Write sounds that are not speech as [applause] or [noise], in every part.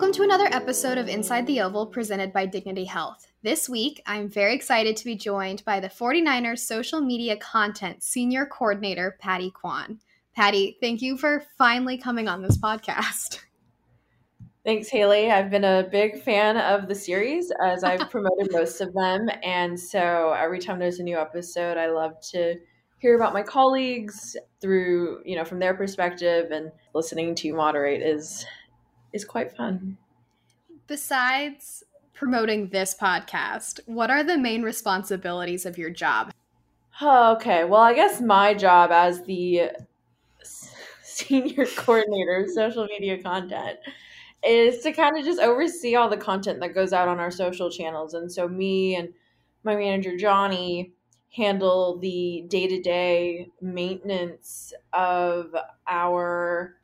Welcome to another episode of Inside the Oval presented by Dignity Health. This week, I'm very excited to be joined by the 49ers social media content senior coordinator, Patty Quan. Patty, thank you for finally coming on this podcast. Thanks, Haley. I've been a big fan of the series as I've [laughs] promoted most of them. And so every time there's a new episode, I love to hear about my colleagues through, you know, from their perspective and listening to you moderate is is quite fun. Besides promoting this podcast, what are the main responsibilities of your job? Okay, well, I guess my job as the senior [laughs] coordinator of social media content is to kind of just oversee all the content that goes out on our social channels. And so, me and my manager, Johnny, handle the day to day maintenance of our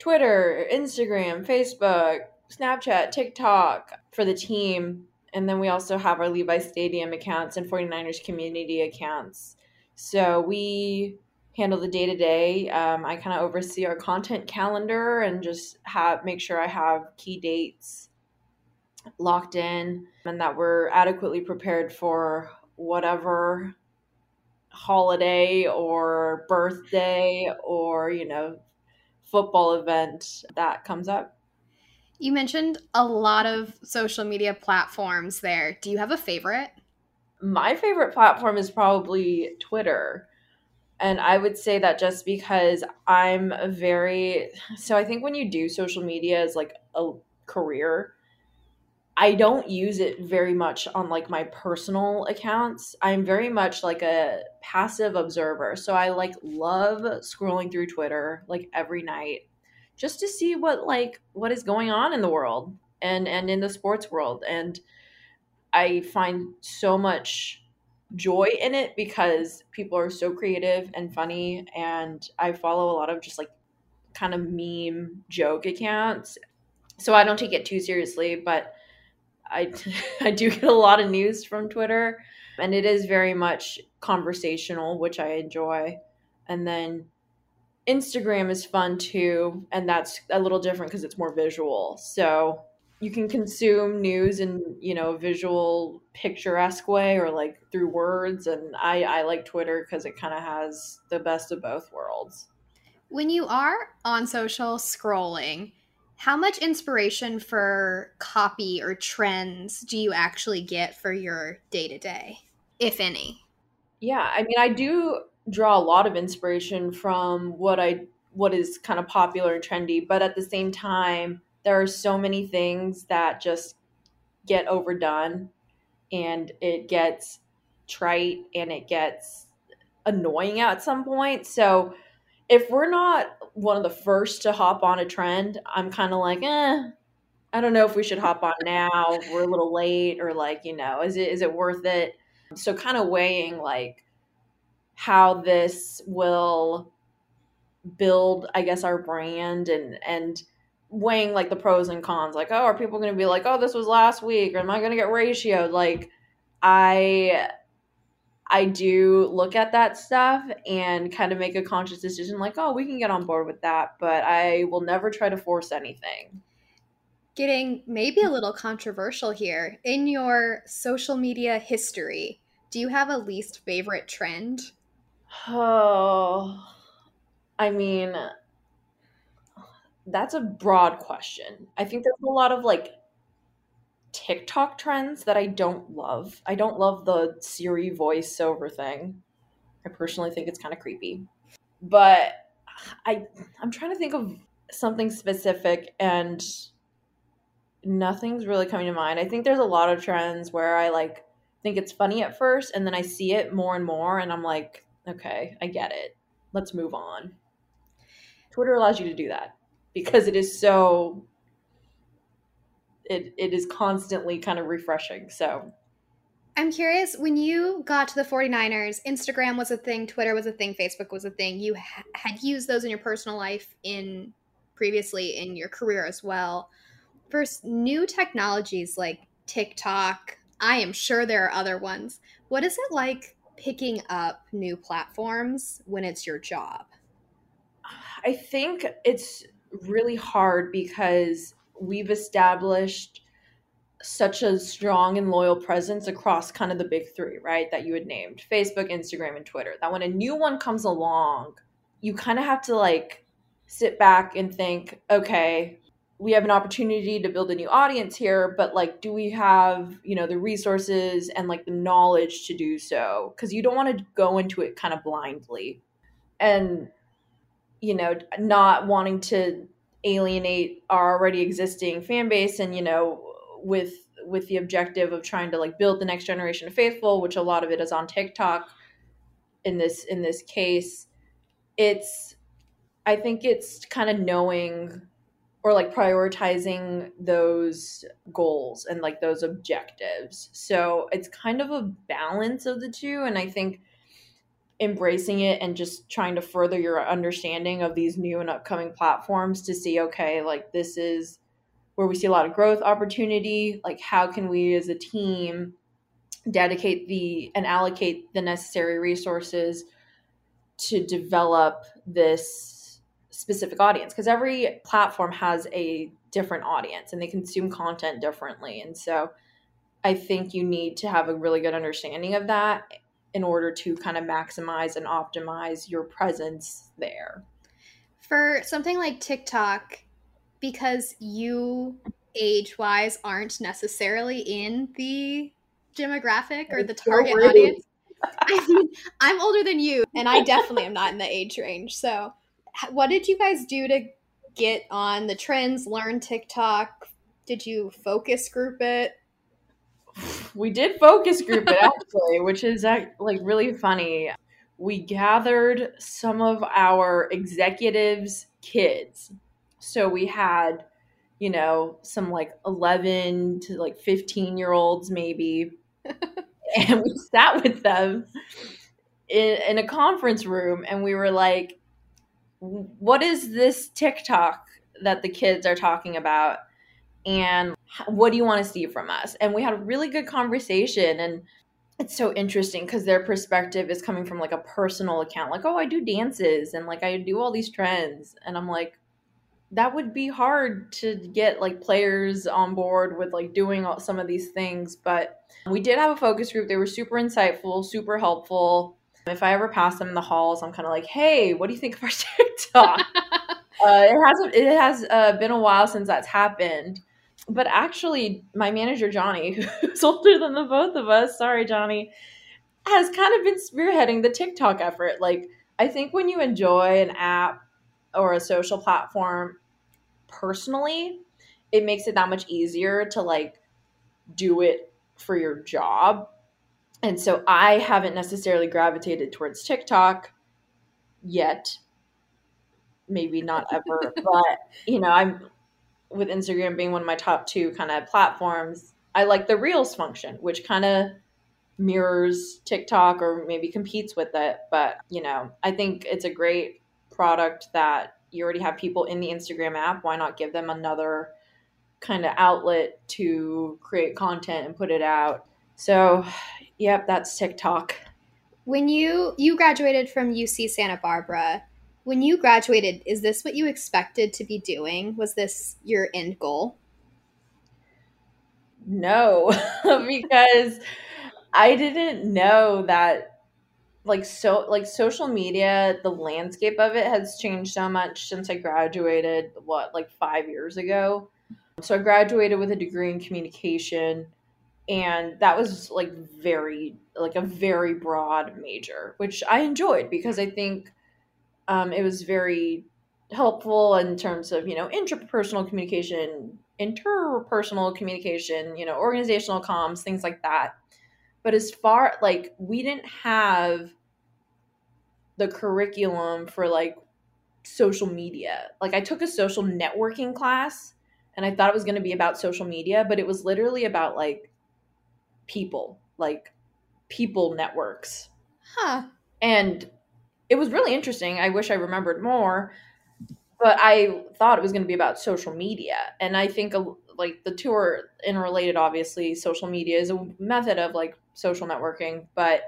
Twitter, Instagram, Facebook, Snapchat, TikTok for the team. And then we also have our Levi Stadium accounts and 49ers community accounts. So we handle the day to day. I kind of oversee our content calendar and just have make sure I have key dates locked in and that we're adequately prepared for whatever holiday or birthday or you know football event that comes up. You mentioned a lot of social media platforms there. Do you have a favorite? My favorite platform is probably Twitter. And I would say that just because I'm very so I think when you do social media as like a career, I don't use it very much on like my personal accounts. I'm very much like a passive observer. So I like love scrolling through Twitter like every night just to see what like what is going on in the world and and in the sports world and I find so much joy in it because people are so creative and funny and I follow a lot of just like kind of meme joke accounts. So I don't take it too seriously, but I [laughs] I do get a lot of news from Twitter and it is very much conversational, which I enjoy. And then Instagram is fun too, and that's a little different because it's more visual. So you can consume news in you know visual picturesque way or like through words and i i like twitter because it kind of has the best of both worlds when you are on social scrolling how much inspiration for copy or trends do you actually get for your day to day if any yeah i mean i do draw a lot of inspiration from what i what is kind of popular and trendy but at the same time there are so many things that just get overdone and it gets trite and it gets annoying at some point. So if we're not one of the first to hop on a trend, I'm kind of like, eh, I don't know if we should hop on now. We're a little late, or like, you know, is it is it worth it? So kind of weighing like how this will build, I guess, our brand and and weighing like the pros and cons like oh are people going to be like oh this was last week or am i going to get ratioed like i i do look at that stuff and kind of make a conscious decision like oh we can get on board with that but i will never try to force anything. Getting maybe a little controversial here. In your social media history do you have a least favorite trend? Oh [sighs] i mean that's a broad question. I think there's a lot of like TikTok trends that I don't love. I don't love the Siri voiceover thing. I personally think it's kind of creepy. But I I'm trying to think of something specific and nothing's really coming to mind. I think there's a lot of trends where I like think it's funny at first and then I see it more and more and I'm like, okay, I get it. Let's move on. Twitter allows you to do that because it is so it it is constantly kind of refreshing. So I'm curious when you got to the 49ers, Instagram was a thing, Twitter was a thing, Facebook was a thing. You ha- had used those in your personal life in previously in your career as well. First, new technologies like TikTok, I am sure there are other ones. What is it like picking up new platforms when it's your job? I think it's really hard because we've established such a strong and loyal presence across kind of the big three, right? That you had named Facebook, Instagram, and Twitter. That when a new one comes along, you kind of have to like sit back and think, okay, we have an opportunity to build a new audience here, but like, do we have, you know, the resources and like the knowledge to do so? Because you don't want to go into it kind of blindly. And, you know, not wanting to alienate our already existing fan base and, you know, with with the objective of trying to like build the next generation of faithful, which a lot of it is on TikTok in this in this case. It's I think it's kind of knowing or like prioritizing those goals and like those objectives. So it's kind of a balance of the two. And I think embracing it and just trying to further your understanding of these new and upcoming platforms to see, okay, like this is where we see a lot of growth opportunity. Like, how can we as a team dedicate the and allocate the necessary resources to develop this specific audience because every platform has a different audience and they consume content differently. And so I think you need to have a really good understanding of that in order to kind of maximize and optimize your presence there. For something like TikTok, because you age wise aren't necessarily in the demographic or the [laughs] target audience. I mean, I'm older than you, and I definitely am not in the age range. So what did you guys do to get on the trends, learn TikTok? Did you focus group it? We did focus group it actually, which is uh, like really funny. We gathered some of our executives' kids. So we had, you know, some like 11 to like 15 year olds maybe. [laughs] and we sat with them in, in a conference room and we were like, what is this TikTok that the kids are talking about? And what do you want to see from us? And we had a really good conversation. And it's so interesting because their perspective is coming from like a personal account, like, oh, I do dances and like I do all these trends. And I'm like, that would be hard to get like players on board with like doing all, some of these things. But we did have a focus group. They were super insightful, super helpful. If I ever pass them in the halls, I'm kind of like, "Hey, what do you think of our [laughs] TikTok?" [laughs] uh, it hasn't. It has uh, been a while since that's happened, but actually, my manager Johnny, [laughs] who's older than the both of us, sorry Johnny, has kind of been spearheading the TikTok effort. Like, I think when you enjoy an app or a social platform personally, it makes it that much easier to like do it for your job and so I haven't necessarily gravitated towards TikTok yet. Maybe not ever, [laughs] but you know, I'm with Instagram being one of my top two kind of platforms. I like the Reels function, which kind of mirrors TikTok or maybe competes with it. But, you know, I think it's a great product that you already have people in the Instagram app. Why not give them another kind of outlet to create content and put it out? So, Yep, that's TikTok. When you you graduated from UC Santa Barbara, when you graduated, is this what you expected to be doing? Was this your end goal? No, [laughs] because I didn't know that like so like social media, the landscape of it has changed so much since I graduated what like 5 years ago. So I graduated with a degree in communication and that was like very like a very broad major which i enjoyed because i think um, it was very helpful in terms of you know interpersonal communication interpersonal communication you know organizational comms things like that but as far like we didn't have the curriculum for like social media like i took a social networking class and i thought it was going to be about social media but it was literally about like people, like people networks. Huh. And it was really interesting. I wish I remembered more, but I thought it was going to be about social media. And I think like the two are interrelated, obviously. Social media is a method of like social networking, but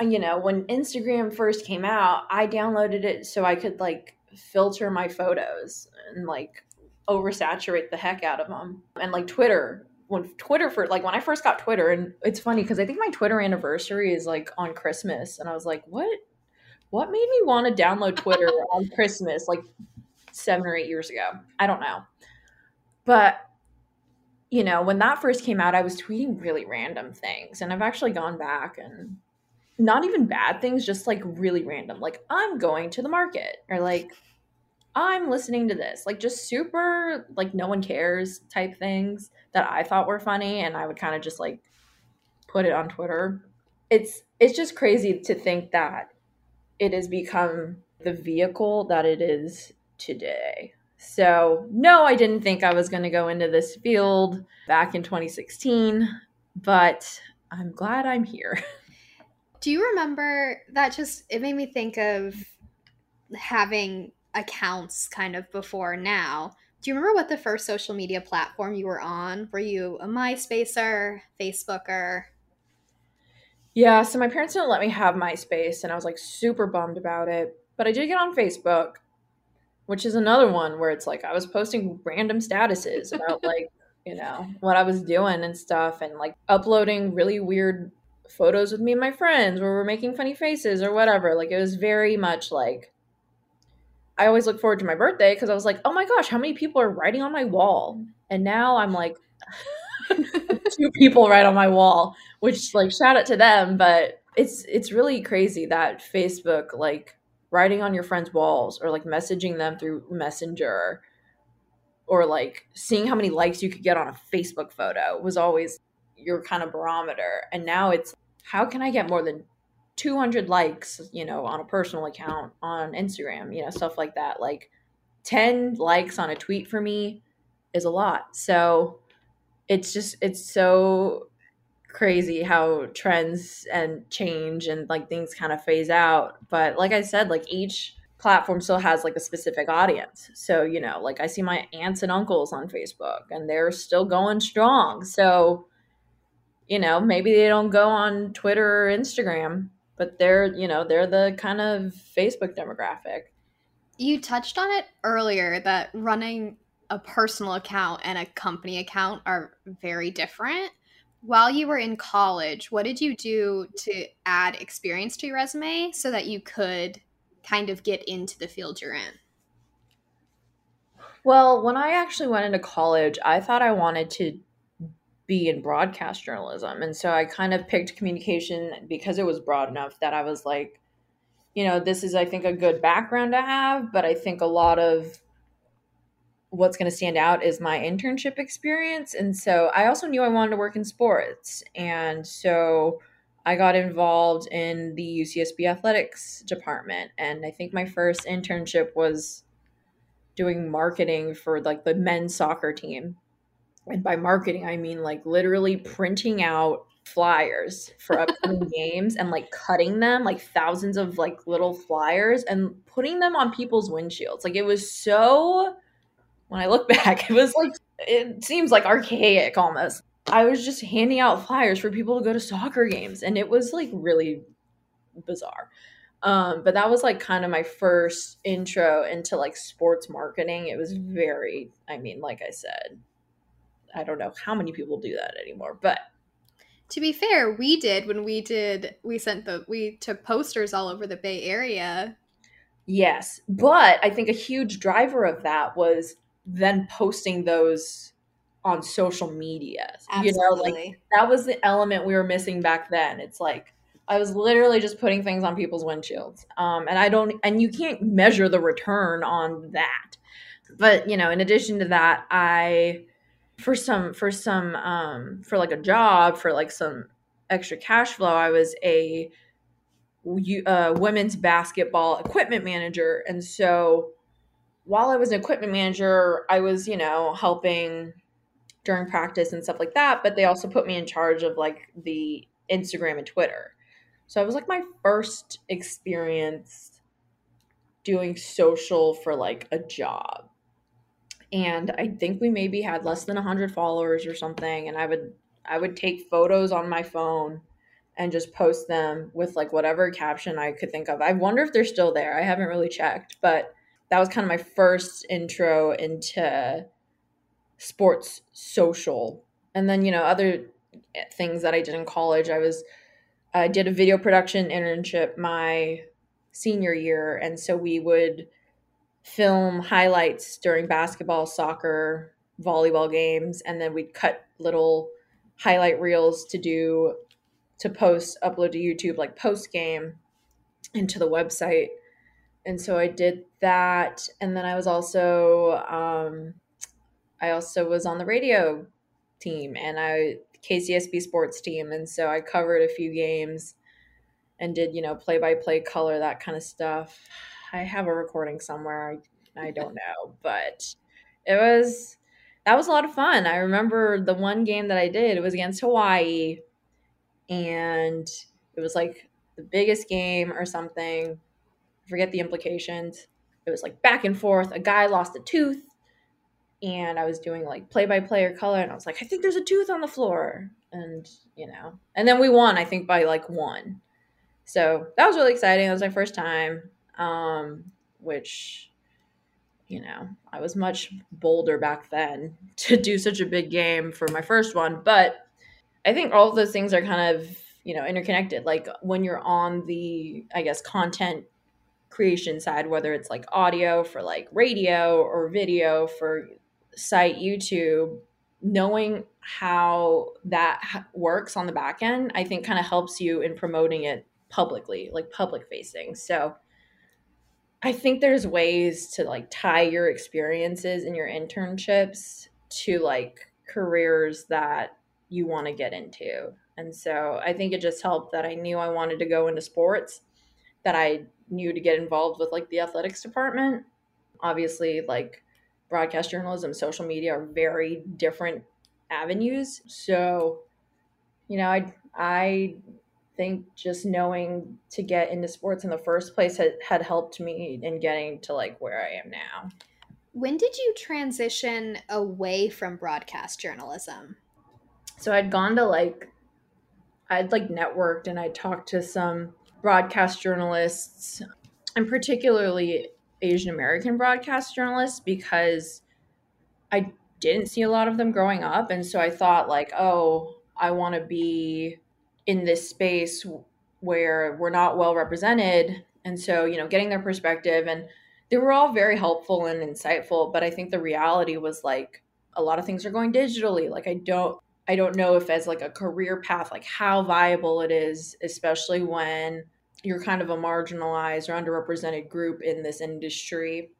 you know, when Instagram first came out, I downloaded it so I could like filter my photos and like oversaturate the heck out of them. And like Twitter, when Twitter for like when I first got Twitter, and it's funny because I think my Twitter anniversary is like on Christmas, and I was like, what? What made me want to download Twitter [laughs] on Christmas like seven or eight years ago? I don't know. But you know, when that first came out, I was tweeting really random things. And I've actually gone back and not even bad things, just like really random. Like, I'm going to the market or like, I'm listening to this. Like, just super, like, no one cares type things that I thought were funny. And I would kind of just like put it on Twitter. It's, it's just crazy to think that it has become the vehicle that it is today. So, no, I didn't think I was going to go into this field back in 2016, but I'm glad I'm here. [laughs] Do you remember that just it made me think of having accounts kind of before now. Do you remember what the first social media platform you were on? Were you a MySpacer, Facebooker? Yeah, so my parents didn't let me have MySpace and I was like super bummed about it. But I did get on Facebook which is another one where it's like I was posting random statuses about [laughs] like, you know, what I was doing and stuff and like uploading really weird photos with me and my friends where we're making funny faces or whatever. Like it was very much like I always look forward to my birthday because I was like, oh my gosh, how many people are writing on my wall? And now I'm like [laughs] two people right on my wall, which like shout out to them, but it's it's really crazy that Facebook like writing on your friends' walls or like messaging them through Messenger or like seeing how many likes you could get on a Facebook photo was always your kind of barometer. And now it's how can I get more than 200 likes, you know, on a personal account on Instagram, you know, stuff like that. Like 10 likes on a tweet for me is a lot. So it's just, it's so crazy how trends and change and like things kind of phase out. But like I said, like each platform still has like a specific audience. So, you know, like I see my aunts and uncles on Facebook and they're still going strong. So, you know, maybe they don't go on Twitter or Instagram, but they're, you know, they're the kind of Facebook demographic. You touched on it earlier that running a personal account and a company account are very different while you were in college, what did you do to add experience to your resume so that you could kind of get into the field you're in? Well, when I actually went into college, I thought I wanted to be in broadcast journalism. And so I kind of picked communication because it was broad enough that I was like, you know, this is, I think, a good background to have, but I think a lot of what's going to stand out is my internship experience. And so I also knew I wanted to work in sports. And so I got involved in the UCSB athletics department. And I think my first internship was doing marketing for like the men's soccer team. And by marketing, I mean like literally printing out flyers for upcoming [laughs] games and like cutting them like thousands of like little flyers and putting them on people's windshields. Like it was so when I look [laughs] back, it was like it seems like archaic almost. I was just handing out flyers for people to go to soccer games, and it was like really bizarre. Um, but that was like kind of my first intro into like sports marketing. It was very, I mean, like I said, I don't know how many people do that anymore, but to be fair, we did when we did we sent the we took posters all over the Bay Area. Yes, but I think a huge driver of that was then posting those on social media. Absolutely. You know, like that was the element we were missing back then. It's like I was literally just putting things on people's windshields. Um, and I don't, and you can't measure the return on that. But, you know, in addition to that, I, for some, for some, um, for like a job, for like some extra cash flow, I was a, uh, women's basketball equipment manager. And so while I was an equipment manager, I was, you know, helping during practice and stuff like that, but they also put me in charge of like the Instagram and Twitter. So it was like my first experience doing social for like a job. And I think we maybe had less than 100 followers or something and I would I would take photos on my phone and just post them with like whatever caption I could think of. I wonder if they're still there. I haven't really checked, but that was kind of my first intro into sports social. And then, you know, other things that I did in college, I was I did a video production internship my senior year and so we would film highlights during basketball, soccer, volleyball games and then we'd cut little highlight reels to do to post upload to YouTube like post game into the website. And so I did that and then I was also um I also was on the radio team and I KCSB sports team and so I covered a few games and did, you know, play by play color that kind of stuff. I have a recording somewhere. I, I don't [laughs] know, but it was that was a lot of fun. I remember the one game that I did, it was against Hawaii and it was like the biggest game or something. I forget the implications. It was like back and forth. A guy lost a tooth and I was doing like play by play or color, and I was like, I think there's a tooth on the floor, and you know, and then we won, I think by like one. So that was really exciting. That was my first time, um, which, you know, I was much bolder back then [laughs] to do such a big game for my first one, but I think all of those things are kind of you know interconnected. Like when you're on the, I guess, content creation side, whether it's like audio for like radio or video for site YouTube, knowing how that works on the back end, I think kind of helps you in promoting it publicly, like public facing. So I think there's ways to like tie your experiences and your internships to like careers that you want to get into. And so I think it just helped that I knew I wanted to go into sports, that I knew to get involved with like the athletics department. Obviously, like broadcast journalism, social media are very different avenues. So, you know, I I think just knowing to get into sports in the first place had, had helped me in getting to like where I am now. When did you transition away from broadcast journalism? So I'd gone to like I'd like networked and I talked to some broadcast journalists and particularly Asian American broadcast journalists because I didn't see a lot of them growing up. And so I thought, like, oh, I want to be in this space where we're not well represented. And so, you know, getting their perspective and they were all very helpful and insightful. But I think the reality was like a lot of things are going digitally. Like, I don't. I don't know if as like a career path like how viable it is especially when you're kind of a marginalized or underrepresented group in this industry.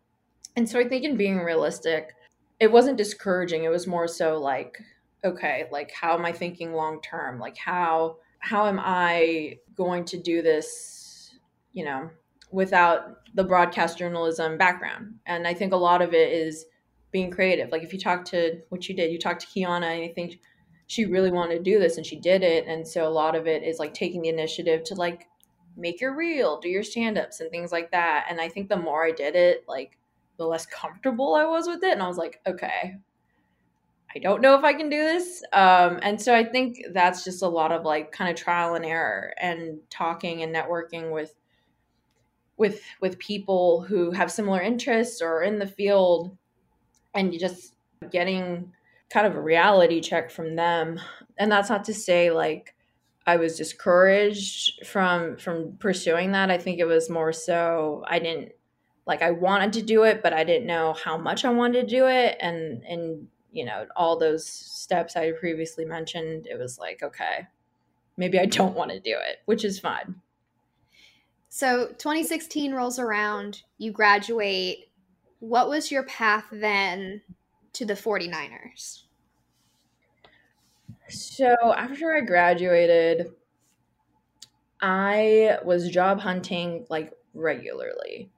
And so I think in being realistic, it wasn't discouraging. It was more so like, okay, like how am I thinking long term? Like how how am I going to do this, you know, without the broadcast journalism background? And I think a lot of it is being creative. Like if you talk to what you did, you talked to Kiana and I think she really wanted to do this and she did it. And so a lot of it is like taking the initiative to like make your reel, do your stand ups and things like that. And I think the more I did it, like the less comfortable I was with it. And I was like, okay, I don't know if I can do this. Um, and so I think that's just a lot of like kind of trial and error and talking and networking with with with people who have similar interests or in the field and just getting kind of a reality check from them. And that's not to say like I was discouraged from from pursuing that. I think it was more so I didn't like I wanted to do it, but I didn't know how much I wanted to do it and and you know, all those steps I previously mentioned, it was like, okay, maybe I don't want to do it, which is fine. So 2016 rolls around, you graduate. What was your path then to the 49ers? So after I graduated, I was job hunting like regularly.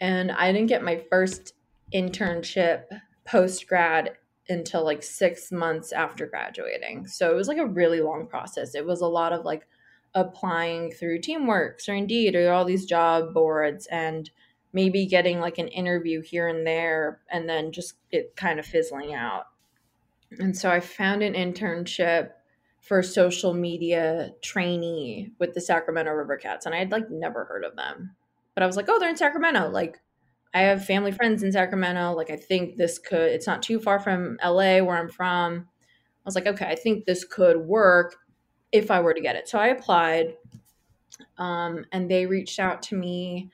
And I didn't get my first internship post grad until like six months after graduating. So it was like a really long process. It was a lot of like applying through Teamworks or Indeed or all these job boards and maybe getting like an interview here and there and then just it kind of fizzling out. And so I found an internship for social media trainee with the Sacramento River Cats. And I had like never heard of them. But I was like, oh, they're in Sacramento. Like, I have family friends in Sacramento. Like, I think this could, it's not too far from LA where I'm from. I was like, okay, I think this could work if I were to get it. So I applied um, and they reached out to me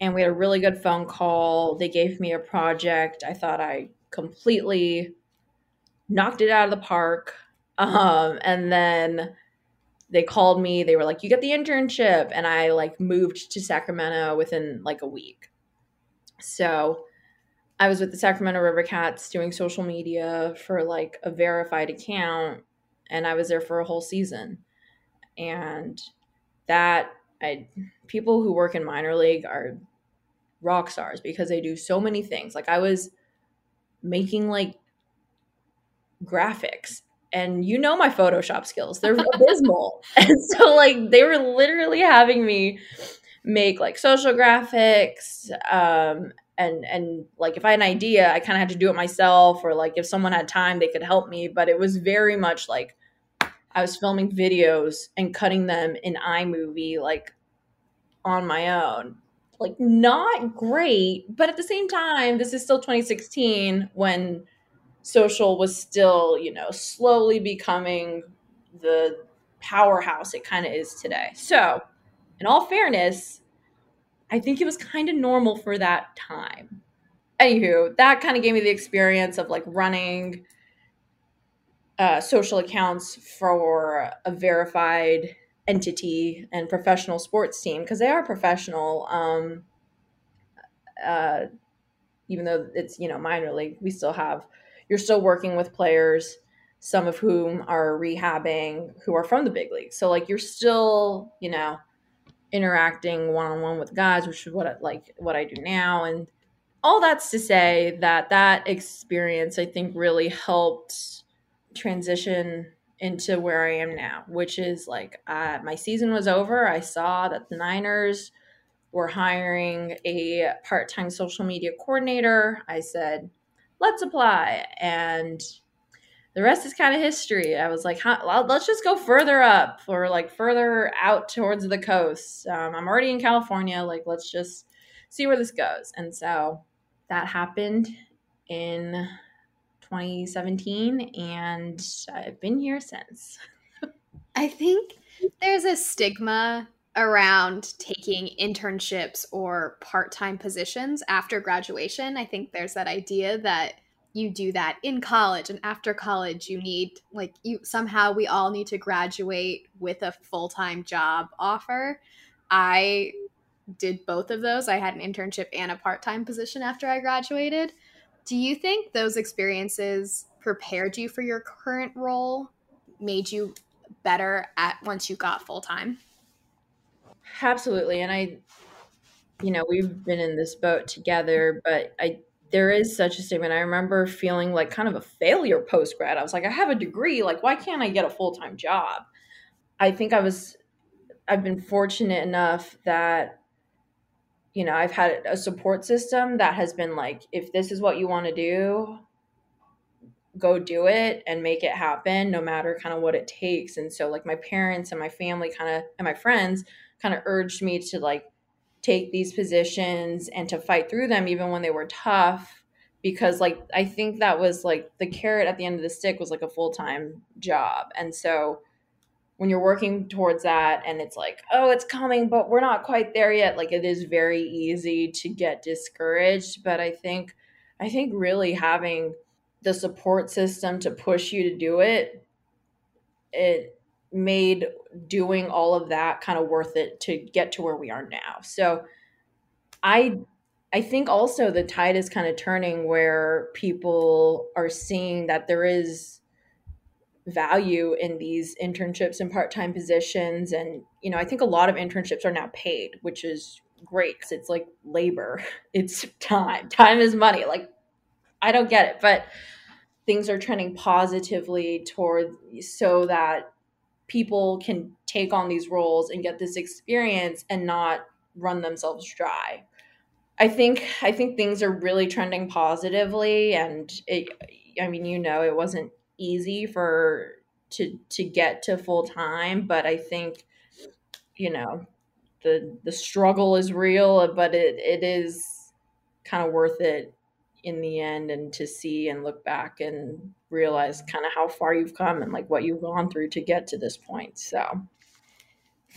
and we had a really good phone call. They gave me a project. I thought I completely knocked it out of the park. Um, and then they called me. They were like, "You get the internship," and I like moved to Sacramento within like a week. So I was with the Sacramento River Cats doing social media for like a verified account, and I was there for a whole season. And that I people who work in minor league are rock stars because they do so many things. Like I was making like graphics and you know my photoshop skills. They're [laughs] abysmal. And so like they were literally having me make like social graphics um and and like if i had an idea i kind of had to do it myself or like if someone had time they could help me. But it was very much like i was filming videos and cutting them in imovie like on my own like not great but at the same time this is still 2016 when social was still, you know, slowly becoming the powerhouse it kind of is today. So, in all fairness, I think it was kind of normal for that time. Anywho, that kind of gave me the experience of like running uh, social accounts for a verified entity and professional sports team because they are professional. Um, uh, even though it's you know minor league, we still have you're still working with players, some of whom are rehabbing, who are from the big league. So like you're still, you know, interacting one on one with guys, which is what I, like what I do now, and all that's to say that that experience I think really helped transition into where I am now, which is like uh, my season was over. I saw that the Niners were hiring a part time social media coordinator. I said, let's apply. And the rest is kind of history. I was like, let's just go further up or like further out towards the coast. Um, I'm already in California. Like, let's just see where this goes. And so that happened in 2017, and I've been here since. I think there's a stigma around taking internships or part-time positions after graduation. I think there's that idea that you do that in college and after college you need like you somehow we all need to graduate with a full-time job offer. I did both of those. I had an internship and a part-time position after I graduated. Do you think those experiences prepared you for your current role, made you better at once you got full-time? Absolutely. And I, you know, we've been in this boat together, but I, there is such a statement. I remember feeling like kind of a failure post grad. I was like, I have a degree. Like, why can't I get a full time job? I think I was, I've been fortunate enough that, you know, I've had a support system that has been like, if this is what you want to do, go do it and make it happen no matter kind of what it takes. And so, like, my parents and my family kind of, and my friends, kind of urged me to like take these positions and to fight through them even when they were tough because like I think that was like the carrot at the end of the stick was like a full-time job. And so when you're working towards that and it's like, oh, it's coming, but we're not quite there yet, like it is very easy to get discouraged, but I think I think really having the support system to push you to do it it made doing all of that kind of worth it to get to where we are now. So I I think also the tide is kind of turning where people are seeing that there is value in these internships and part-time positions. And you know I think a lot of internships are now paid which is great it's like labor. [laughs] It's time. Time is money. Like I don't get it. But things are trending positively toward so that people can take on these roles and get this experience and not run themselves dry. I think I think things are really trending positively and it I mean you know it wasn't easy for to to get to full time but I think you know the the struggle is real but it it is kind of worth it in the end and to see and look back and realize kind of how far you've come and like what you've gone through to get to this point. So,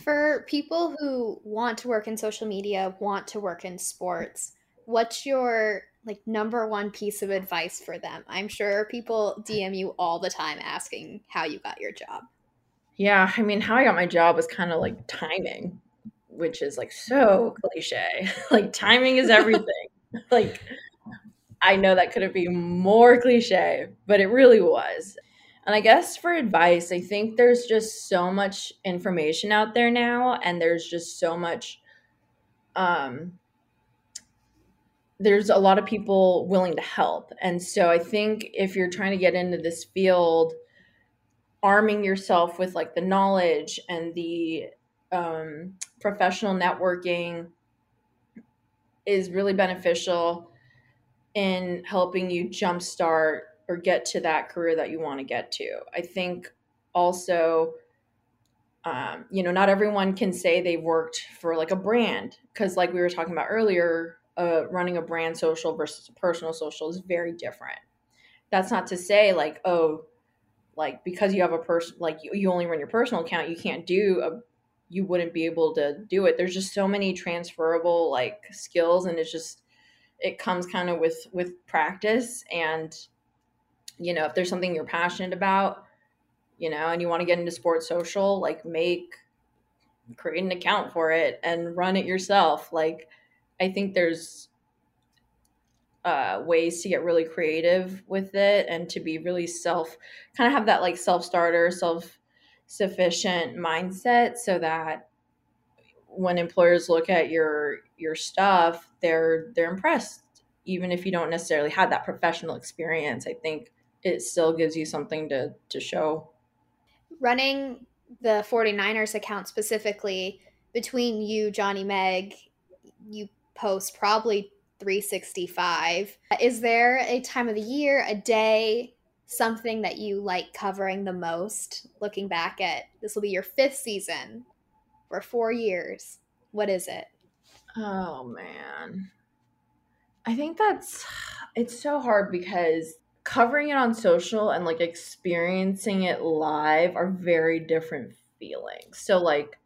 for people who want to work in social media, want to work in sports, what's your like number one piece of advice for them? I'm sure people DM you all the time asking how you got your job. Yeah, I mean, how I got my job was kind of like timing, which is like so cliche. [laughs] like timing is everything. [laughs] like I know that couldn't be more cliche, but it really was. And I guess for advice, I think there's just so much information out there now, and there's just so much, um, there's a lot of people willing to help. And so I think if you're trying to get into this field, arming yourself with like the knowledge and the um, professional networking is really beneficial in helping you jumpstart or get to that career that you want to get to. I think also, um, you know, not everyone can say they've worked for like a brand because, like we were talking about earlier, uh, running a brand social versus personal social is very different. That's not to say like, oh, like because you have a person like you, you only run your personal account, you can't do a you wouldn't be able to do it. There's just so many transferable like skills and it's just it comes kind of with with practice and you know if there's something you're passionate about you know and you want to get into sports social like make create an account for it and run it yourself like i think there's uh, ways to get really creative with it and to be really self kind of have that like self starter self sufficient mindset so that when employers look at your your stuff they're they're impressed. Even if you don't necessarily have that professional experience i think it still gives you something to to show. Running the 49ers account specifically between you johnny meg you post probably 365 is there a time of the year a day something that you like covering the most looking back at this will be your fifth season for four years. What is it? Oh man. I think that's it's so hard because covering it on social and like experiencing it live are very different feelings. So like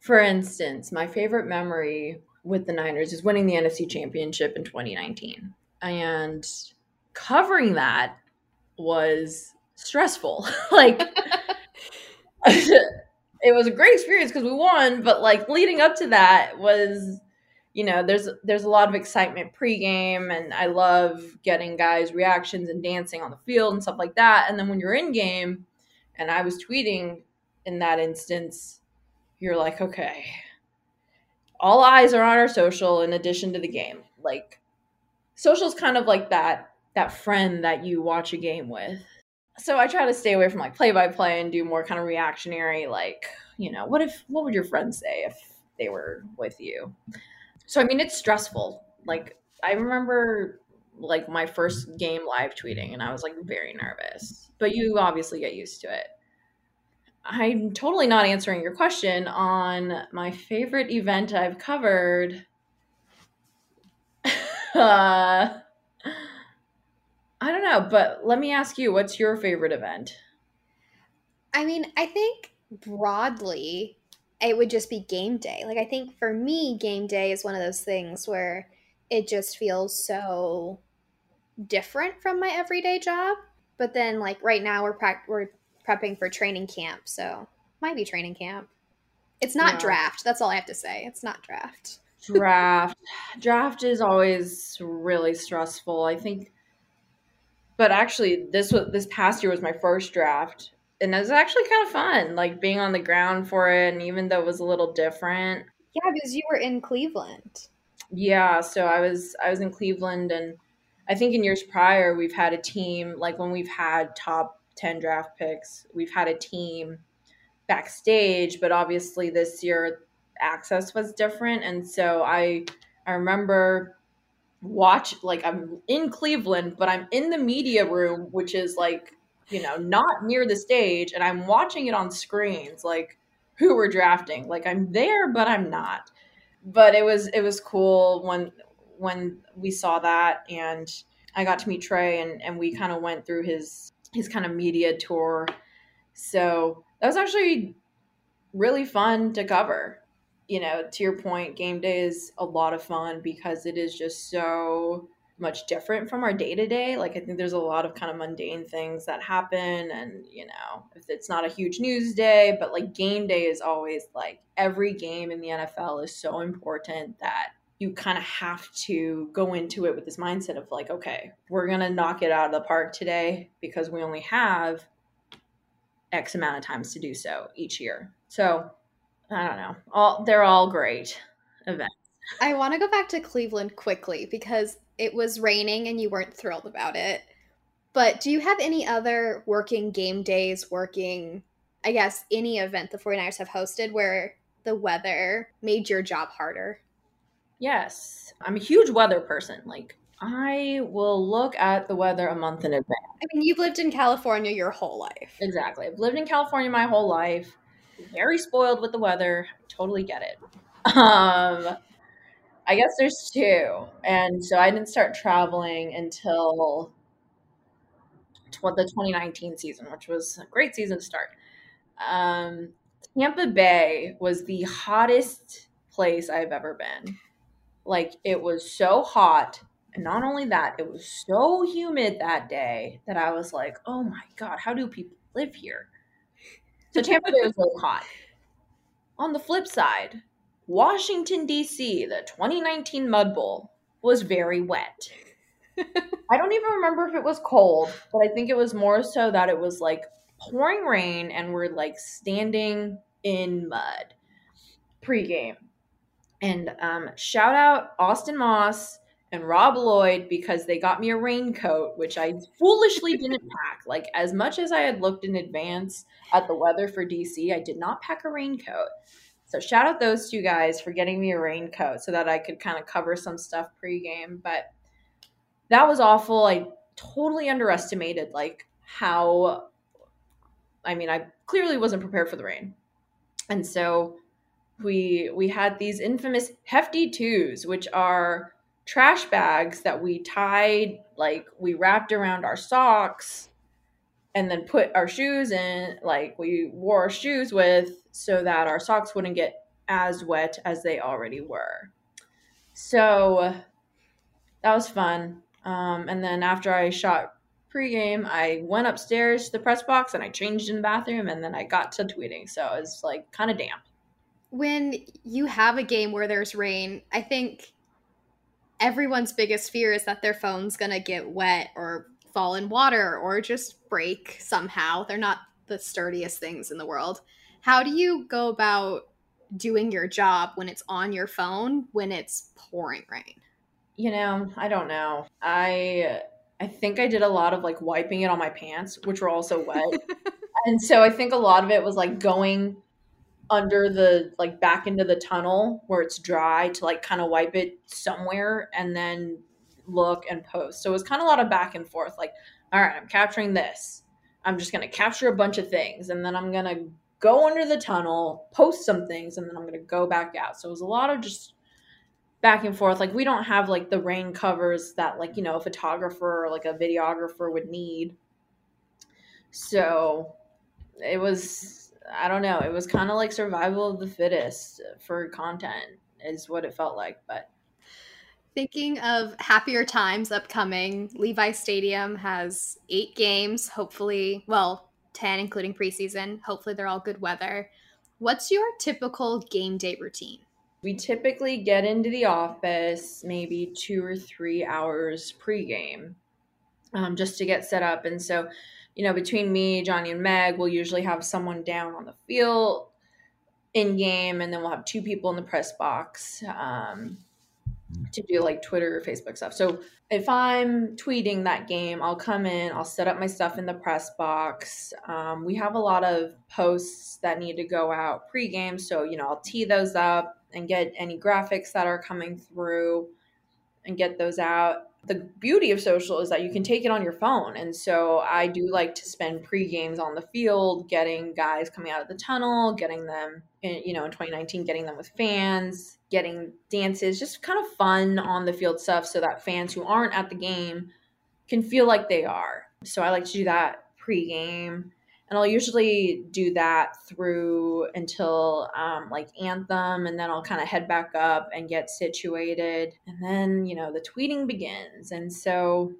for instance, my favorite memory with the Niners is winning the NFC championship in 2019. And covering that was stressful. [laughs] like [laughs] it was a great experience because we won, but like leading up to that was, you know, there's there's a lot of excitement pregame, and I love getting guys' reactions and dancing on the field and stuff like that. And then when you're in game, and I was tweeting in that instance, you're like, okay, all eyes are on our social in addition to the game. Like, social's kind of like that that friend that you watch a game with so I try to stay away from like play by play and do more kind of reactionary, like, you know, what if, what would your friends say if they were with you? So, I mean, it's stressful. Like, I remember like my first game live tweeting and I was like very nervous, but you obviously get used to it. I'm totally not answering your question on my favorite event I've covered. [laughs] uh, I don't know, but let me ask you, what's your favorite event? I mean, I think broadly it would just be game day. Like I think for me game day is one of those things where it just feels so different from my everyday job. But then like right now we're pra- we're prepping for training camp, so might be training camp. It's not yeah. draft. That's all I have to say. It's not draft. Draft. draft is always really stressful. I think but actually this was this past year was my first draft and it was actually kind of fun like being on the ground for it and even though it was a little different yeah because you were in cleveland yeah so i was i was in cleveland and i think in years prior we've had a team like when we've had top 10 draft picks we've had a team backstage but obviously this year access was different and so i i remember watch like I'm in Cleveland, but I'm in the media room, which is like, you know, not near the stage, and I'm watching it on screens, like who we're drafting. Like I'm there, but I'm not. But it was it was cool when when we saw that and I got to meet Trey and, and we kind of went through his his kind of media tour. So that was actually really fun to cover. You know, to your point, game day is a lot of fun because it is just so much different from our day to day. Like, I think there's a lot of kind of mundane things that happen. And, you know, if it's not a huge news day, but like game day is always like every game in the NFL is so important that you kind of have to go into it with this mindset of like, okay, we're going to knock it out of the park today because we only have X amount of times to do so each year. So I don't know. All they're all great events. I want to go back to Cleveland quickly because it was raining and you weren't thrilled about it. But do you have any other working game days, working, I guess, any event the 49ers have hosted where the weather made your job harder? Yes. I'm a huge weather person. Like, I will look at the weather a month in advance. I mean, you've lived in California your whole life. Exactly. I've lived in California my whole life. Very spoiled with the weather. Totally get it. Um, I guess there's two. And so I didn't start traveling until tw- the 2019 season, which was a great season to start. Um, Tampa Bay was the hottest place I've ever been. Like, it was so hot and not only that, it was so humid that day that I was like, oh my God, how do people live here? So Tampa Bay was really hot. On the flip side, Washington, D.C., the 2019 Mud Bowl, was very wet. [laughs] I don't even remember if it was cold, but I think it was more so that it was like pouring rain and we're like standing in mud pregame. And um, shout out Austin Moss and Rob Lloyd because they got me a raincoat, which I foolishly [laughs] didn't pack. Like, as much as I had looked in advance at the weather for DC, I did not pack a raincoat. So, shout out those two guys for getting me a raincoat so that I could kind of cover some stuff pregame. But that was awful. I totally underestimated, like, how. I mean, I clearly wasn't prepared for the rain. And so we we had these infamous hefty twos, which are trash bags that we tied, like we wrapped around our socks and then put our shoes in, like we wore our shoes with so that our socks wouldn't get as wet as they already were. So that was fun. Um, and then after I shot pregame, I went upstairs to the press box and I changed in the bathroom and then I got to tweeting. So it was like kind of damp. When you have a game where there's rain, I think everyone's biggest fear is that their phone's going to get wet or fall in water or just break somehow. They're not the sturdiest things in the world. How do you go about doing your job when it's on your phone when it's pouring rain? You know, I don't know. I I think I did a lot of like wiping it on my pants, which were also wet. [laughs] and so I think a lot of it was like going under the like back into the tunnel where it's dry to like kind of wipe it somewhere and then look and post. So it was kind of a lot of back and forth. Like, all right, I'm capturing this. I'm just gonna capture a bunch of things and then I'm gonna go under the tunnel, post some things, and then I'm gonna go back out. So it was a lot of just back and forth. Like we don't have like the rain covers that like, you know, a photographer or like a videographer would need. So it was I don't know. It was kind of like survival of the fittest for content, is what it felt like. But thinking of happier times upcoming, Levi Stadium has eight games, hopefully, well, 10, including preseason. Hopefully, they're all good weather. What's your typical game day routine? We typically get into the office maybe two or three hours pregame um, just to get set up. And so you know, between me, Johnny, and Meg, we'll usually have someone down on the field in game, and then we'll have two people in the press box um, to do like Twitter, or Facebook stuff. So if I'm tweeting that game, I'll come in, I'll set up my stuff in the press box. Um, we have a lot of posts that need to go out pregame, so you know I'll tee those up and get any graphics that are coming through and get those out. The beauty of social is that you can take it on your phone. And so I do like to spend pre games on the field, getting guys coming out of the tunnel, getting them, in, you know, in 2019, getting them with fans, getting dances, just kind of fun on the field stuff so that fans who aren't at the game can feel like they are. So I like to do that pre game and I'll usually do that through until um, like anthem, and then I'll kind of head back up and get situated, and then you know the tweeting begins, and so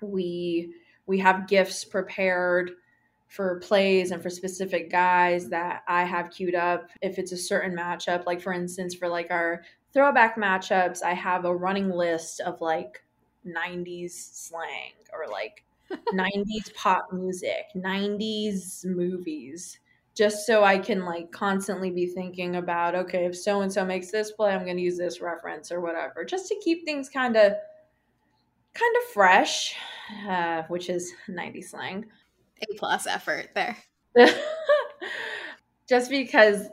we we have GIFs prepared for plays and for specific guys that I have queued up. If it's a certain matchup, like for instance, for like our throwback matchups, I have a running list of like 90s slang or like 90s pop music, 90s movies, just so I can like constantly be thinking about, okay, if so and so makes this play, I'm going to use this reference or whatever, just to keep things kind of kind of fresh, uh, which is 90s slang. A plus effort there. [laughs] just because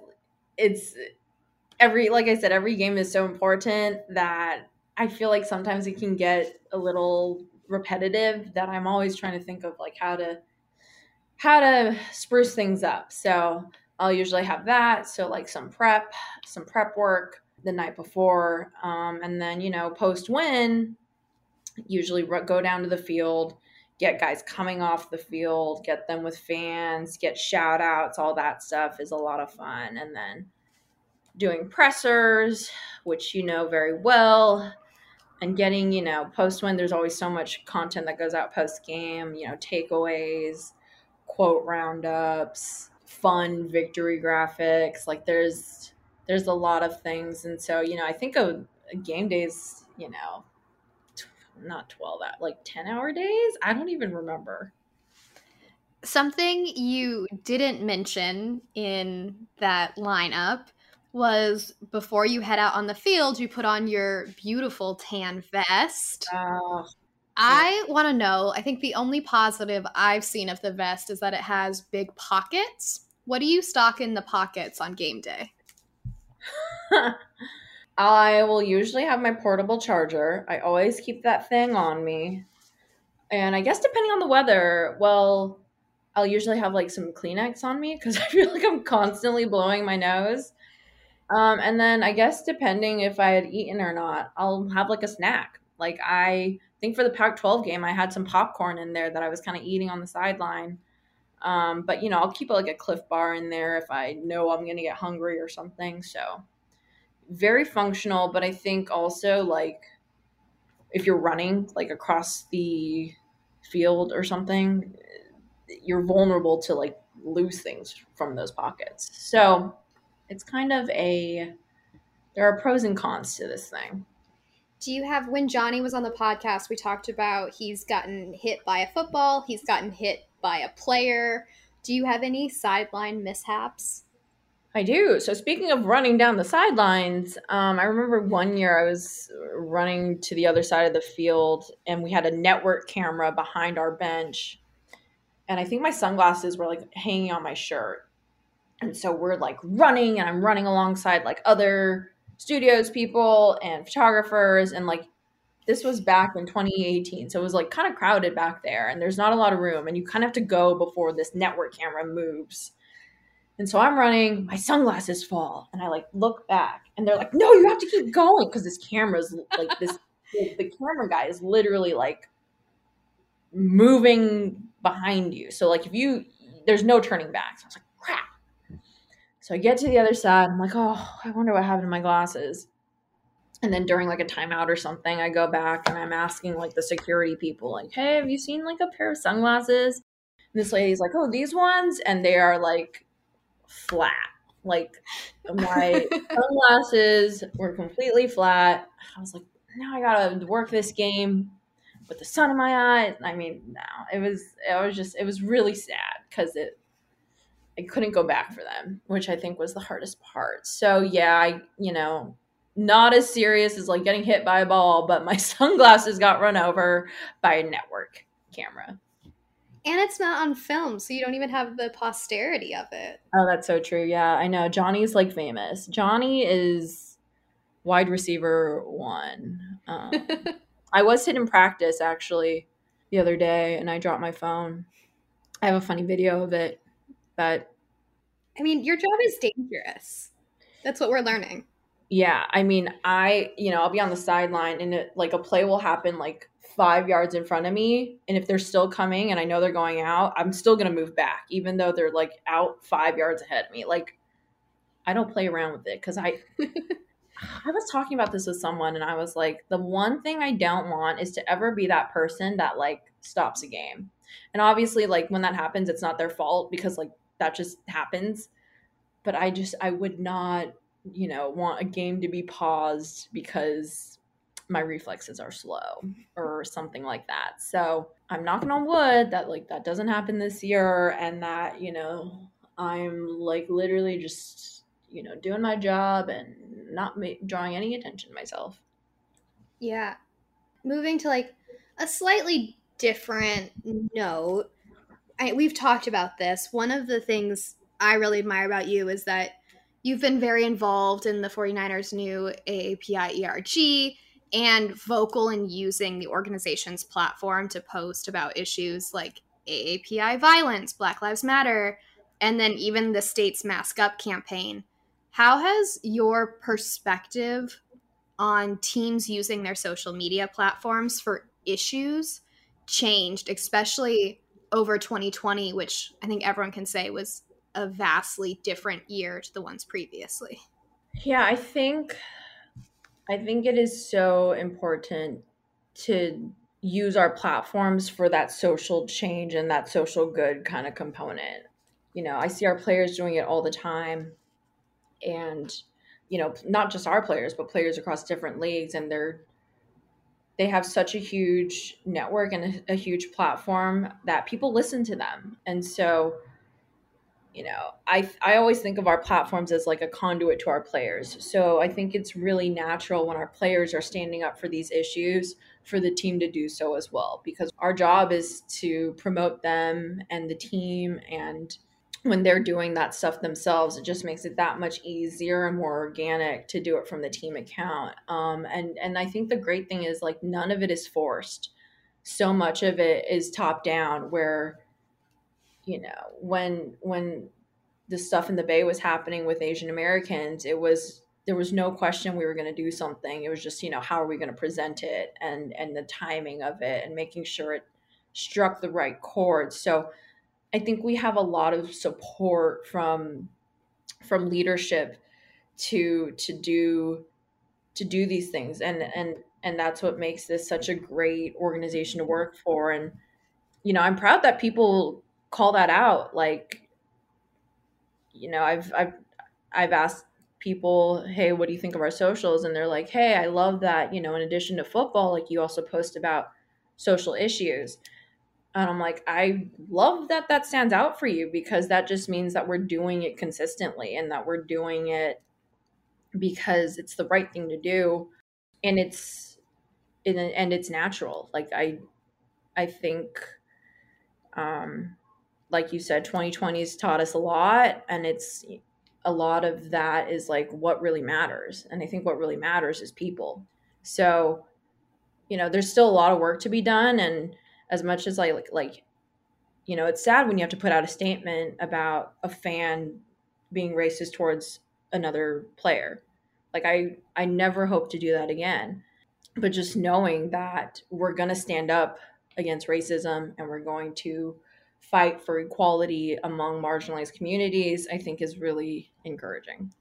it's every like I said, every game is so important that I feel like sometimes it can get a little repetitive that I'm always trying to think of like how to how to spruce things up. So I'll usually have that. So like some prep, some prep work the night before, um, and then you know post win, usually go down to the field, get guys coming off the field, get them with fans, get shout outs, all that stuff is a lot of fun, and then doing pressers, which you know very well and getting you know post win there's always so much content that goes out post game you know takeaways quote roundups fun victory graphics like there's there's a lot of things. And so you know i think a game days you know not 12 uh, like 10 hour days? I don't even remember. Something you didn't mention in that lineup was before you head out on the field, you put on your beautiful tan vest. I want to know. I think the only positive I've seen of the vest is that it has big pockets. What do you stock in the pockets on game day? [laughs] I will usually have my portable charger. I always keep that thing on me. And I guess depending on the weather, well, I'll usually have like some Kleenex on me because [laughs] I feel like I'm constantly blowing my nose. Um, and then I guess depending if I had eaten or not, I'll have like a snack. Like I think for the Pac-12 game, I had some popcorn in there that I was kind of eating on the sideline. Um, but you know, I'll keep like a Clif Bar in there if I know I'm gonna get hungry or something. So very functional, but I think also like if you're running like across the field or something, you're vulnerable to like lose things from those pockets. So it's kind of a there are pros and cons to this thing. Do you have when Johnny was on the podcast, we talked about he's gotten hit by a football, he's gotten hit by a player. Do you have any sideline mishaps? I do. So speaking of running down the sidelines, um, I remember one year I was running to the other side of the field, and we had a network camera behind our bench, and I think my sunglasses were like hanging on my shirt, and so we're like running, and I'm running alongside like other studios people and photographers. And like this was back in 2018. So it was like kind of crowded back there, and there's not a lot of room. And you kind of have to go before this network camera moves. And so I'm running, my sunglasses fall, and I like look back, and they're like, "No, you have to keep going because this camera's like this." the, [laughs] the camera guy is literally like moving behind you. So like if you, there's no turning back. So I was like! So I get to the other side. I'm like, oh, I wonder what happened to my glasses. And then during like a timeout or something, I go back and I'm asking like the security people, like, hey, have you seen like a pair of sunglasses? And this lady's like, oh, these ones. And they are like flat. Like my [laughs] sunglasses were completely flat. I was like, now I gotta work this game with the sun in my eyes. I mean, no, it was, it was just, it was really sad because it, I couldn't go back for them, which I think was the hardest part. So yeah, I you know, not as serious as like getting hit by a ball, [laughs] but my sunglasses got run over by a network camera. And it's not on film, so you don't even have the posterity of it. Oh, that's so true. Yeah, I know. Johnny's like famous. Johnny is wide receiver one. Um, [laughs] I was sitting in practice actually the other day and I dropped my phone. I have a funny video of it, but I mean, your job is dangerous. That's what we're learning. Yeah, I mean, I, you know, I'll be on the sideline and it, like a play will happen like 5 yards in front of me and if they're still coming and I know they're going out, I'm still going to move back even though they're like out 5 yards ahead of me. Like I don't play around with it cuz I [laughs] I was talking about this with someone and I was like, the one thing I don't want is to ever be that person that like stops a game. And obviously, like when that happens, it's not their fault because like that just happens. But I just, I would not, you know, want a game to be paused because my reflexes are slow or something like that. So I'm knocking on wood that like that doesn't happen this year and that, you know, I'm like literally just you know, doing my job and not ma- drawing any attention to myself. Yeah. Moving to like a slightly different note. I, we've talked about this. One of the things I really admire about you is that you've been very involved in the 49ers new AAPI ERG and vocal in using the organization's platform to post about issues like AAPI violence, Black Lives Matter, and then even the state's Mask Up campaign. How has your perspective on teams using their social media platforms for issues changed, especially over 2020, which I think everyone can say was a vastly different year to the ones previously? Yeah, I think I think it is so important to use our platforms for that social change and that social good kind of component. You know, I see our players doing it all the time and you know not just our players but players across different leagues and they're they have such a huge network and a, a, huge platform that people listen to them. And so you know i i always think of our platforms as like a conduit to our players. So i think it's really natural when our players are standing up for these issues for the team to do so as well because our job is to promote them and the team and when they're doing that stuff themselves, it just makes it that much easier and more organic to do it from the team account. Um, and and I think the great thing is like none of it is forced. So much of it is top down, where you know when when the stuff in the Bay was happening with Asian Americans, it was there was no question we were going to do something. It was just you know how are we going to present it and and the timing of it and making sure it struck the right chords. So I think we have a lot of support from from leadership to to do to do these things. And and and that's what makes this such a great organization to work for. And you know i'm proud that people call that out. Like you know i've i've i've asked people hey what do you think of our socials? And they're like hey i love that you know in addition to football like you also post about social issues and I'm like, I love that that stands out for you because that just means that we're doing it consistently and that we're doing it because it's the right thing to do and it's and it's natural. Like I I think um like you said 2020's taught us a lot and it's a lot of that is like what really matters. And I think what really matters is people. So, you know, there's still a lot of work to be done and as much as like like you know it's sad when you have to put out a statement about a fan being racist towards another player. Like i i never hope to do that again. But just knowing that we're going to stand up against racism and we're going to fight for equality among marginalized communities i think is really encouraging.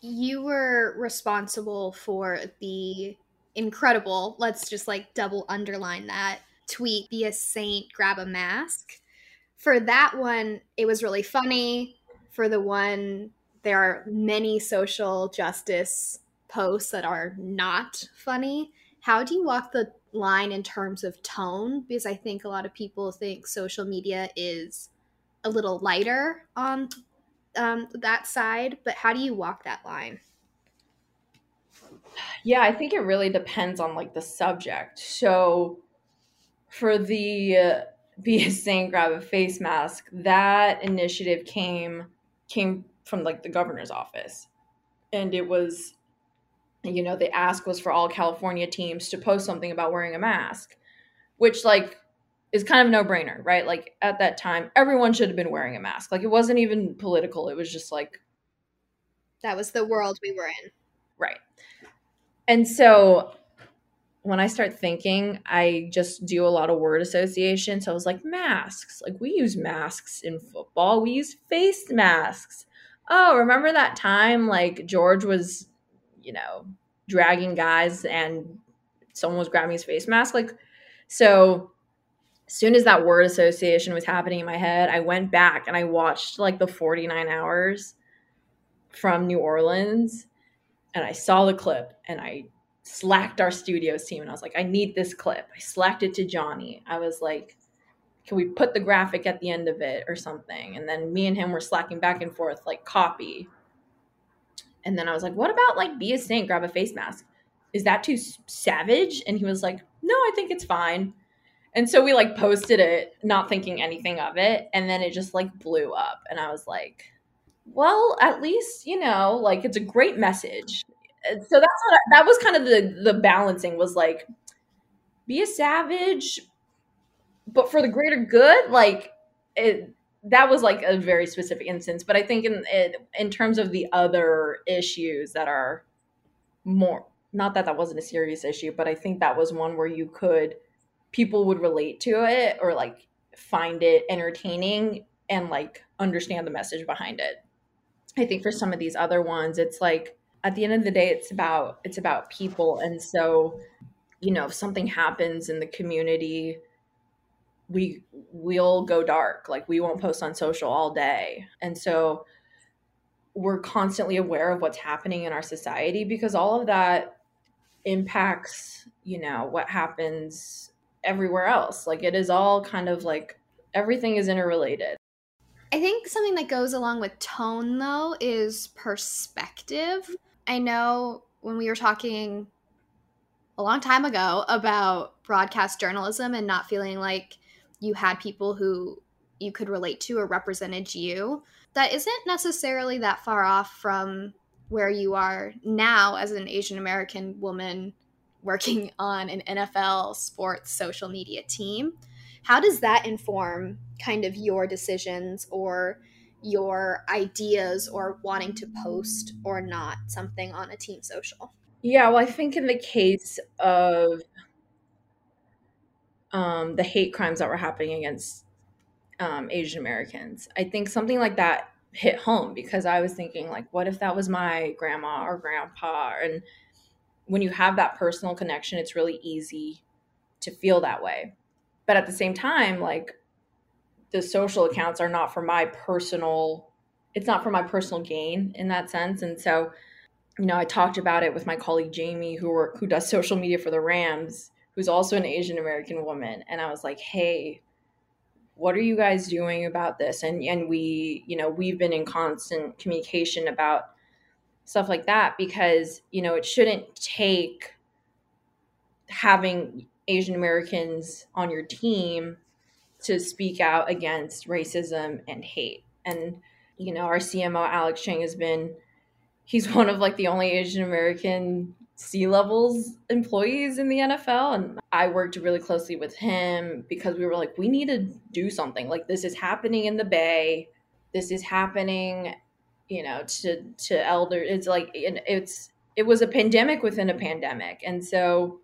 You were responsible for the incredible let's just like double underline that tweet, be a saint, grab a mask. For that one, it was really funny. For the one, there are many social justice posts that are not funny. How do you walk the line in terms of tone? Because I think a lot of people think social media is a little lighter on um, that side, but how do you walk that line? Yeah, I think it really depends on like the subject. So for the uh, [laughs] be a saint grab a face mask that initiative came came from like the governor's office and it was you know, the ask was for all California teams to post something about wearing a mask, which like is kind of no brainer, right? Like at that time, everyone should have been wearing a mask. Like it wasn't even political. It was just like that was the world we were in. Right. And so when I start thinking, I just do a lot of word association. So I was like, masks. Like we use masks in football. We use face masks. Oh, remember that time like George was you know, dragging guys and someone was grabbing his face mask. Like, so as soon as that word association was happening in my head, I went back and I watched like the 49 hours from New Orleans and I saw the clip and I slacked our studios team and I was like, I need this clip. I slacked it to Johnny. I was like, can we put the graphic at the end of it or something? And then me and him were slacking back and forth, like copy. And then I was like, what about like be a saint, grab a face mask? Is that too savage? And he was like, no, I think it's fine. And so we like posted it, not thinking anything of it. And then it just like blew up. And I was like, well, at least, you know, like it's a great message. So that's what I, that was kind of the the balancing was like be a savage, but for the greater good, like it that was like a very specific instance but i think in in terms of the other issues that are more not that that wasn't a serious issue but i think that was one where you could people would relate to it or like find it entertaining and like understand the message behind it. I think for some of these other ones it's like at the end of the day it's about it's about people. And so you know if something happens in the community we we'll go dark. Like we won't post on social all day. And so we're constantly aware of what's happening in our society because all of that impacts you know what happens everywhere else. Like it is all kind of like everything is interrelated. I think something that goes along with tone though is perspective i know when we were talking a long time ago about broadcast journalism and not feeling like you had people who you could relate to or represented you that isn't necessarily that far off from where you are now as an Asian American woman working on an NFL sports social media team. How does that inform kind of your decisions or your ideas or wanting to post or not something on a team social? Yeah, well, I think in the case of um, the hate crimes that were happening against um, Asian Americans. I think something like that hit home because I was thinking, like, what if that was my grandma or grandpa? And when you have that personal connection, it's really easy to feel that way. But at the same time, like, the social accounts are not for my personal it's not for my personal gain in that sense and so you know i talked about it with my colleague jamie who work, who does social media for the rams who's also an Asian American woman. And I was like, hey, what are you guys doing about this? And and we, you know, we've been in constant communication about stuff like that because, you know, it shouldn't take having Asian Americans on your team to speak out against racism and hate. And, you know, our CMO Alex Chang has been he's [laughs] one of like the only Asian American C levels employees in the NFL. And I worked really closely with him because we were like, we need to do something. Like, this is happening in the Bay. This is happening, you know, to, to elder. It's like, it's, it was a pandemic within a pandemic. And so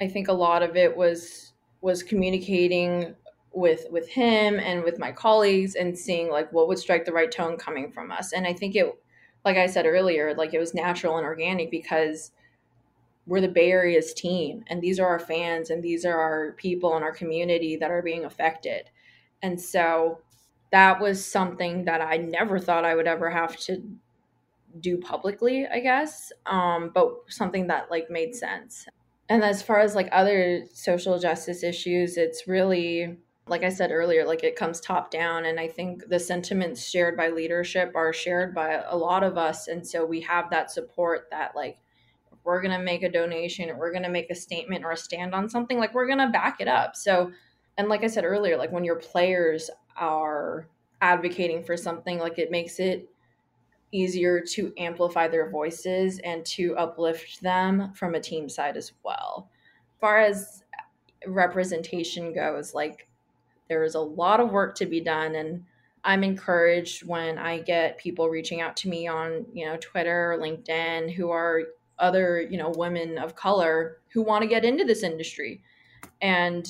I think a lot of it was, was communicating with with him and with my colleagues and seeing like what would strike the right tone coming from us and i think it like i said earlier like it was natural and organic because we're the Bay Area's team, and these are our fans, and these are our people in our community that are being affected. And so that was something that I never thought I would ever have to do publicly, I guess, um, but something that like made sense. And as far as like other social justice issues, it's really like I said earlier, like it comes top down. And I think the sentiments shared by leadership are shared by a lot of us. And so we have that support that, like, we're going to make a donation we're going to make a statement or a stand on something, like we're going to back it up. So, and like I said earlier, like when your players are advocating for something, like it makes it easier to amplify their voices and to uplift them from a team side as well. As far as representation goes, like there is a lot of work to be done and I'm encouraged when I get people reaching out to me on, you know, Twitter or LinkedIn who are other, you know, women of color who want to get into this industry. And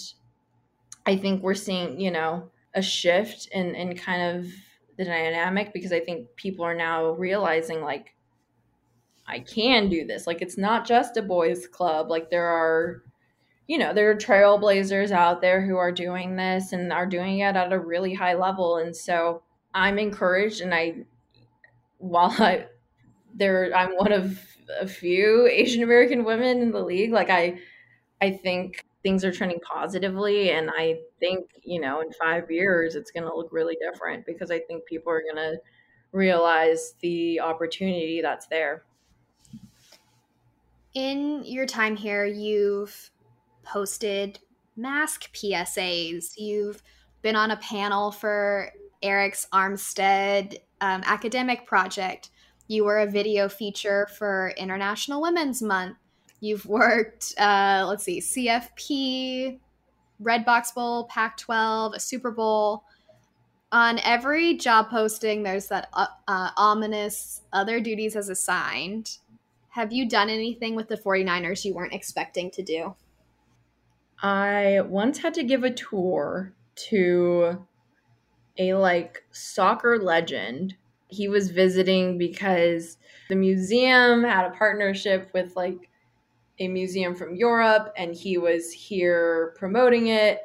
I think we're seeing, you know, a shift in in kind of the dynamic because I think people are now realizing like I can do this. Like it's not just a boys club. Like there are you know, there are trailblazers out there who are doing this and are doing it at a really high level. And so I'm encouraged and I while I there I'm one of a few Asian American women in the league, like I I think things are trending positively and I think, you know, in 5 years it's going to look really different because I think people are going to realize the opportunity that's there. In your time here, you've posted mask PSAs. You've been on a panel for Arik's Armstead um, academic project. You were a video feature for International Women's Month. You've worked, uh, let's see, CFP, Redbox Bowl, Pac 12, a Super Bowl. On every job posting, there's that uh, uh, ominous other duties as assigned. Have you done anything with the 49ers you weren't expecting to do? I once had to give a tour to a like soccer legend. He was visiting because the museum had a partnership with like a museum from Europe and he was here promoting it.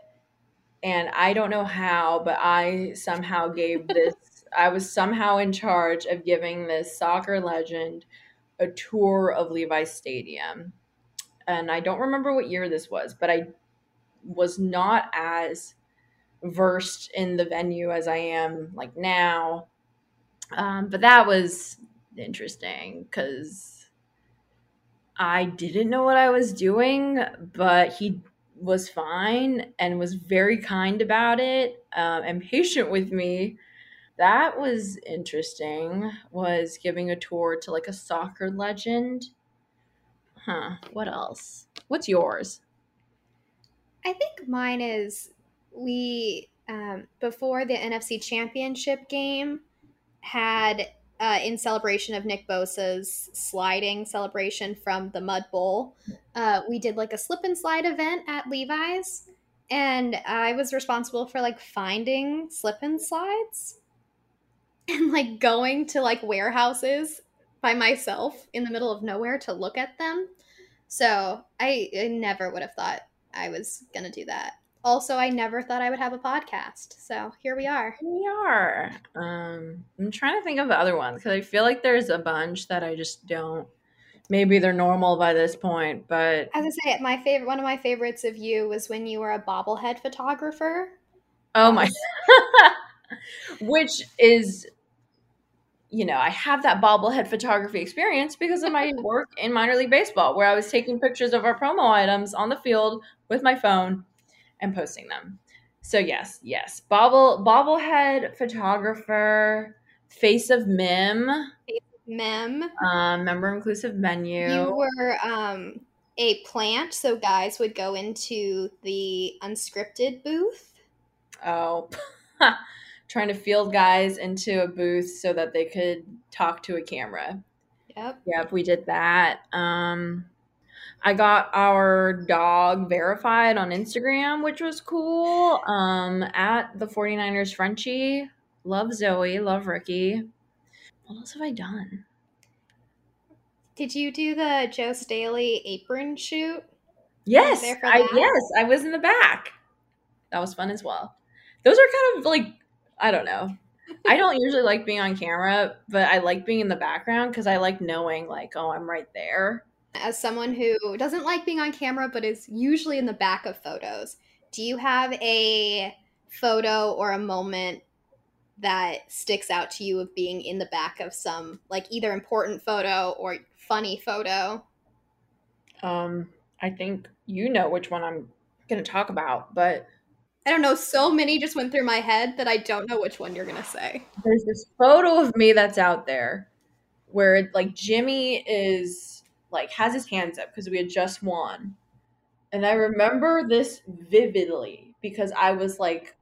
And I don't know how, but I somehow gave this, [laughs] I was somehow in charge of giving this soccer legend a tour of Levi's Stadium. And I don't remember what year this was, but I was not as versed in the venue as I am like now. Um, but that was interesting because I didn't know what I was doing, but he was fine and was very kind about it um, and patient with me. That was interesting. Was giving a tour to like a soccer legend. Huh. What else? What's yours? I think mine is we um, before the NFC Championship game had uh, in celebration of Nick Bosa's sliding celebration from the Mud Bowl. Uh, we did like a slip and slide event at Levi's, and I was responsible for like finding slip and slides [laughs] and like going to like warehouses by myself in the middle of nowhere to look at them. So I, I never would have thought I was going to do that. Also, I never thought I would have a podcast. So here we are. We are. Um, I'm trying to think of the other ones because I feel like there's a bunch that I just don't. Maybe they're normal by this point, but as I say, my favorite, one of my favorites of you was when you were a bobblehead photographer. Oh my! [laughs] Which is you know, I have that bobblehead photography experience because of my [laughs] work in minor league baseball, where I was taking pictures of our promo items on the field with my phone and posting them. So yes, yes, bobble bobblehead photographer, face of Mim, face of Mim, um, member inclusive menu. You were um, a plant, so guys would go into the unscripted booth. Oh. [laughs] trying to field guys into a booth so that they could talk to a camera. Yep. Yep, we did that. Um I got our dog verified on Instagram, which was cool. Um at the 49ers Frenchie. Love Zoe, love Ricky. What else have I done? Did you do the Joe Staley apron shoot? Yes, I yes, I was in the back. That was fun as well. Those are kind of like I don't know. I don't usually like being on camera, but I like being in the background because I like knowing, like, oh, I'm right there. As someone who doesn't like being on camera, but is usually in the back of photos, do you have a photo or a moment that sticks out to you of being in the back of some, like, either important photo or funny photo? Um, I think you know which one I'm going to talk about, but I don't know, so many just went through my head that I don't know which one you're going to say. There's this photo of me that's out there where like Jimmy is like has his hands up because we had just won. And I remember this vividly because I was like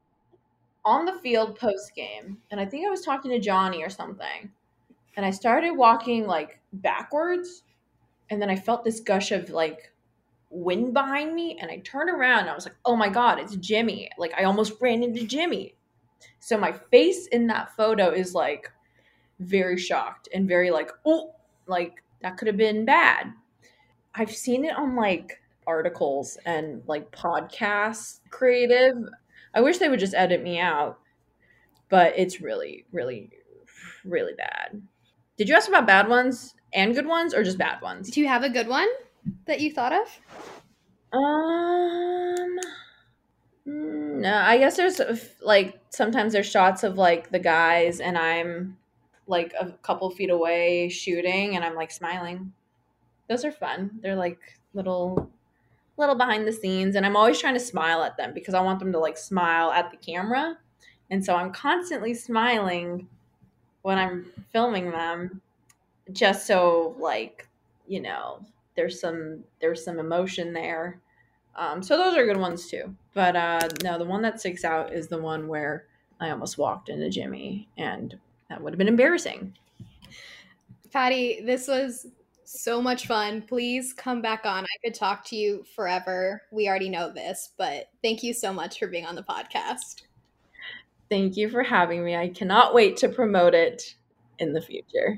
on the field post game and I think I was talking to Johnny or something. And I started walking like backwards and then I felt this gush of like wind behind me and I turned around I was like, "Oh my god, it's Jimmy." Like I almost ran into Jimmy. So my face in that photo is like very shocked and very like, "Oh, like that could have been bad." I've seen it on like articles and like podcasts creative. I wish they would just edit me out, but it's really really really bad. Did you ask about bad ones and good ones or just bad ones? Do you have a good one that you thought of? Um mm, no, I guess there's like sometimes there's shots of like the guys and I'm like a couple feet away shooting and I'm like smiling. Those are fun. They're like little little behind the scenes and I'm always trying to smile at them because I want them to like smile at the camera. And so I'm constantly smiling when I'm filming them just so like, you know, there's some there's some emotion there. Um, so those are good ones too. But uh, no, the one that sticks out is the one where I almost walked into Jimmy, and that would have been embarrassing. Patty, this was so much fun. Please come back on. I could talk to you forever. We already know this, but thank you so much for being on the podcast. Thank you for having me. I cannot wait to promote it in the future.